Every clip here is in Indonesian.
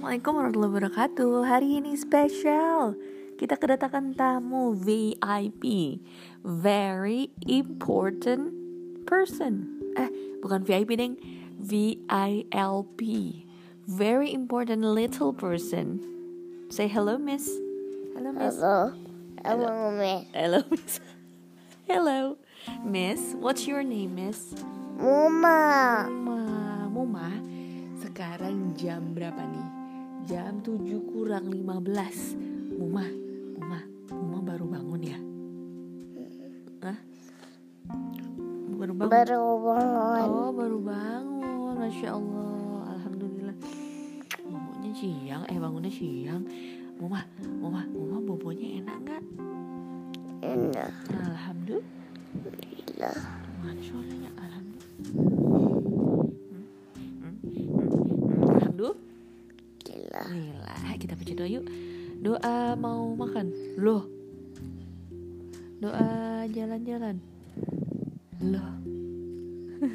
Assalamualaikum warahmatullahi wabarakatuh. Hari ini spesial. Kita kedatangan tamu VIP Very important person. Eh, bukan VIP deng. V-I-L-P Very important little person. Say hello miss. Hello miss. Hello. Hello, Miss. Hello miss. Hello. Miss, what's your name miss? Mama. Muma, Muma, sekarang jam berapa nih? Jam 7 kurang 15 Muma, Muma, Muma baru bangun ya? Hah? Baru bangun? Baru bangun. Oh, baru bangun Masya Allah Alhamdulillah Bangunnya siang, eh bangunnya siang Muma, Muma, Muma bobonya enak nggak? Enak. Alhamdulillah Masya Allah, Alhamdulillah Hmm, hmm, hmm, hmm. Alhamdulillah Alhamdulillah, kita baca doa yuk. Doa mau makan. Loh. Doa jalan-jalan. Loh.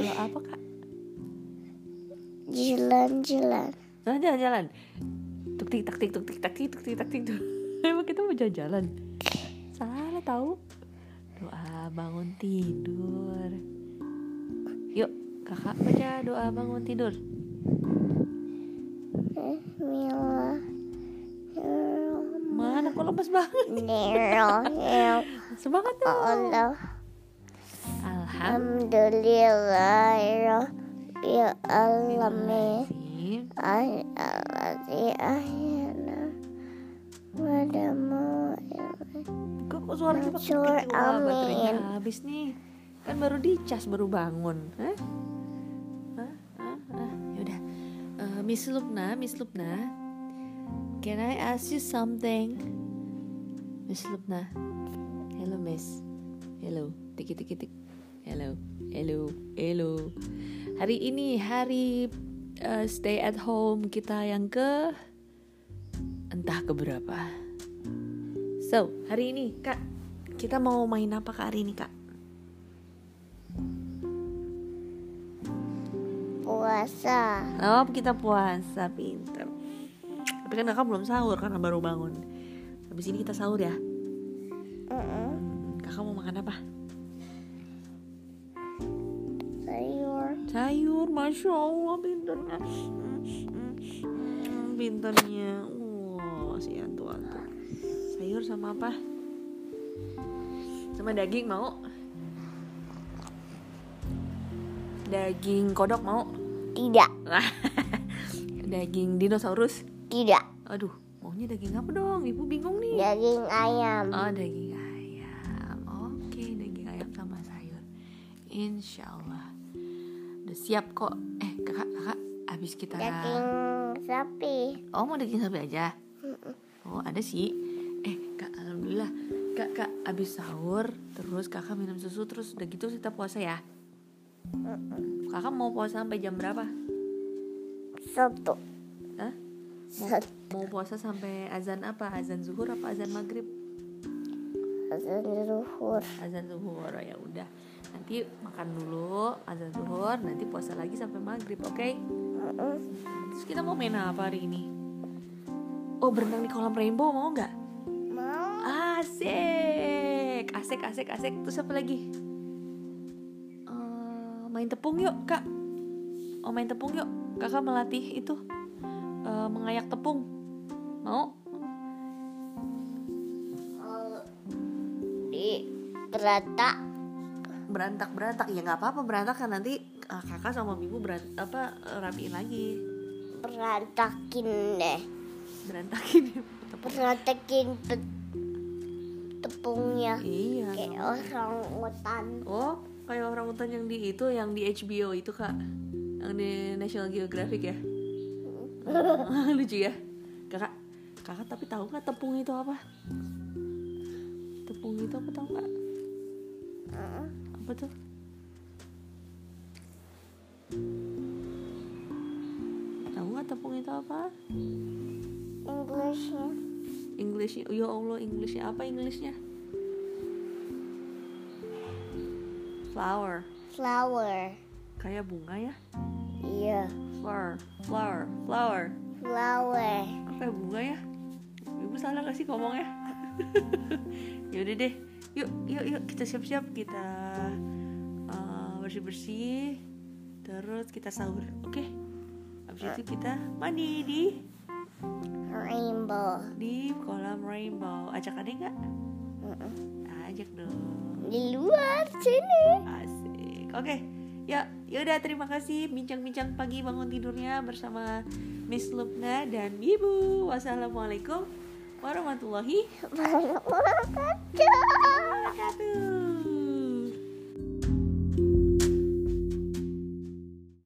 doa apa, Kak? Jalan-jalan. Doa jalan-jalan. Tuk tik tak tik tuk tik tak tik tuk tik tak tik. Emang kita mau jalan-jalan. Salah tahu. Doa bangun tidur. Yuk, Kakak baca doa bangun tidur. Mana kok lemes banget? Semangat dong. Allah. Alhamdulillah. Alhamdulillah. Alamin. Alamin. Alladzi ahyana. Wadamu. Kok, suara baterainya amin. habis nih. Kan baru dicas, baru bangun. Hah? Hah? Miss Lupna, Miss Lupna. Can I ask you something? Miss Lupna. Hello, Miss. Hello. Tiki tiki tik. Hello. Hello. Hello. Hari ini hari eh, stay at home kita yang ke entah keberapa. So, hari ini Kak, kita mau main apa Kak hari ini Kak? Puasa. Oh, kita puasa, pinter. Tapi kan kakak belum sahur karena baru bangun. Habis ini kita sahur ya. Mm-mm. Kakak mau makan apa? Sayur. Sayur, masya Allah, pinternya. Pinternya, wow, si antu antu. Sayur sama apa? Sama daging mau? Daging kodok mau? Tidak. daging dinosaurus? Tidak. Aduh, maunya daging apa dong? Ibu bingung nih. Daging ayam. Oh, daging ayam. Oke, daging ayam sama sayur. Insya Allah. Udah siap kok. Eh, kakak, kakak, abis kita. Daging sapi. Oh, mau daging sapi aja? Oh, ada sih. Eh, kak, alhamdulillah. Kak, kak, abis sahur, terus kakak minum susu, terus udah gitu kita puasa ya? Kakak mau puasa sampai jam berapa? Satu. Hah? Satu. Mau puasa sampai azan apa? Azan zuhur apa azan maghrib? Azan zuhur. azan zuhur ya udah nanti makan dulu azan zuhur nanti puasa lagi sampai maghrib oke Mm-mm. terus kita mau main apa hari ini oh berenang di kolam rainbow mau nggak Mau. asik asik asik asik terus apa lagi main tepung yuk kak oh main tepung yuk kakak melatih itu eh, mengayak tepung mau di berantak. berantak berantak ya nggak apa apa berantak kan nanti eh, kakak sama ibu berant apa rapiin lagi Berantakin deh. berantakin tepung Berantakin pe- tepungnya. iya Kayak orang hutan. Oh, kayak orang hutan yang di itu, yang di HBO itu kak, yang di National Geographic ya. Lucu ya, kakak. Kakak tapi tahu nggak tepung itu apa? Tepung itu apa tahu nggak? Apa tuh? Tahu nggak tepung itu apa? Englishnya. Englishnya, ya Allah Englishnya apa Englishnya? Flower, Flower. kayak bunga ya? Iya. flower flower flower. Flower. kayak bunga ya? Ibu salah gak sih ngomongnya yaudah deh. Yuk yuk yuk. Kita siap-siap. Kita bersih bersih terus kita sahur. Oke? Habis itu kita mandi di Rainbow. di kolam rainbow. Ajak adek nggak Mm-mm. ajak dong. Di luar sini. asik. Oke ya yaudah terima kasih. Bincang-bincang pagi bangun tidurnya bersama Miss Lupna dan Ibu. Wassalamualaikum warahmatullahi wabarakatuh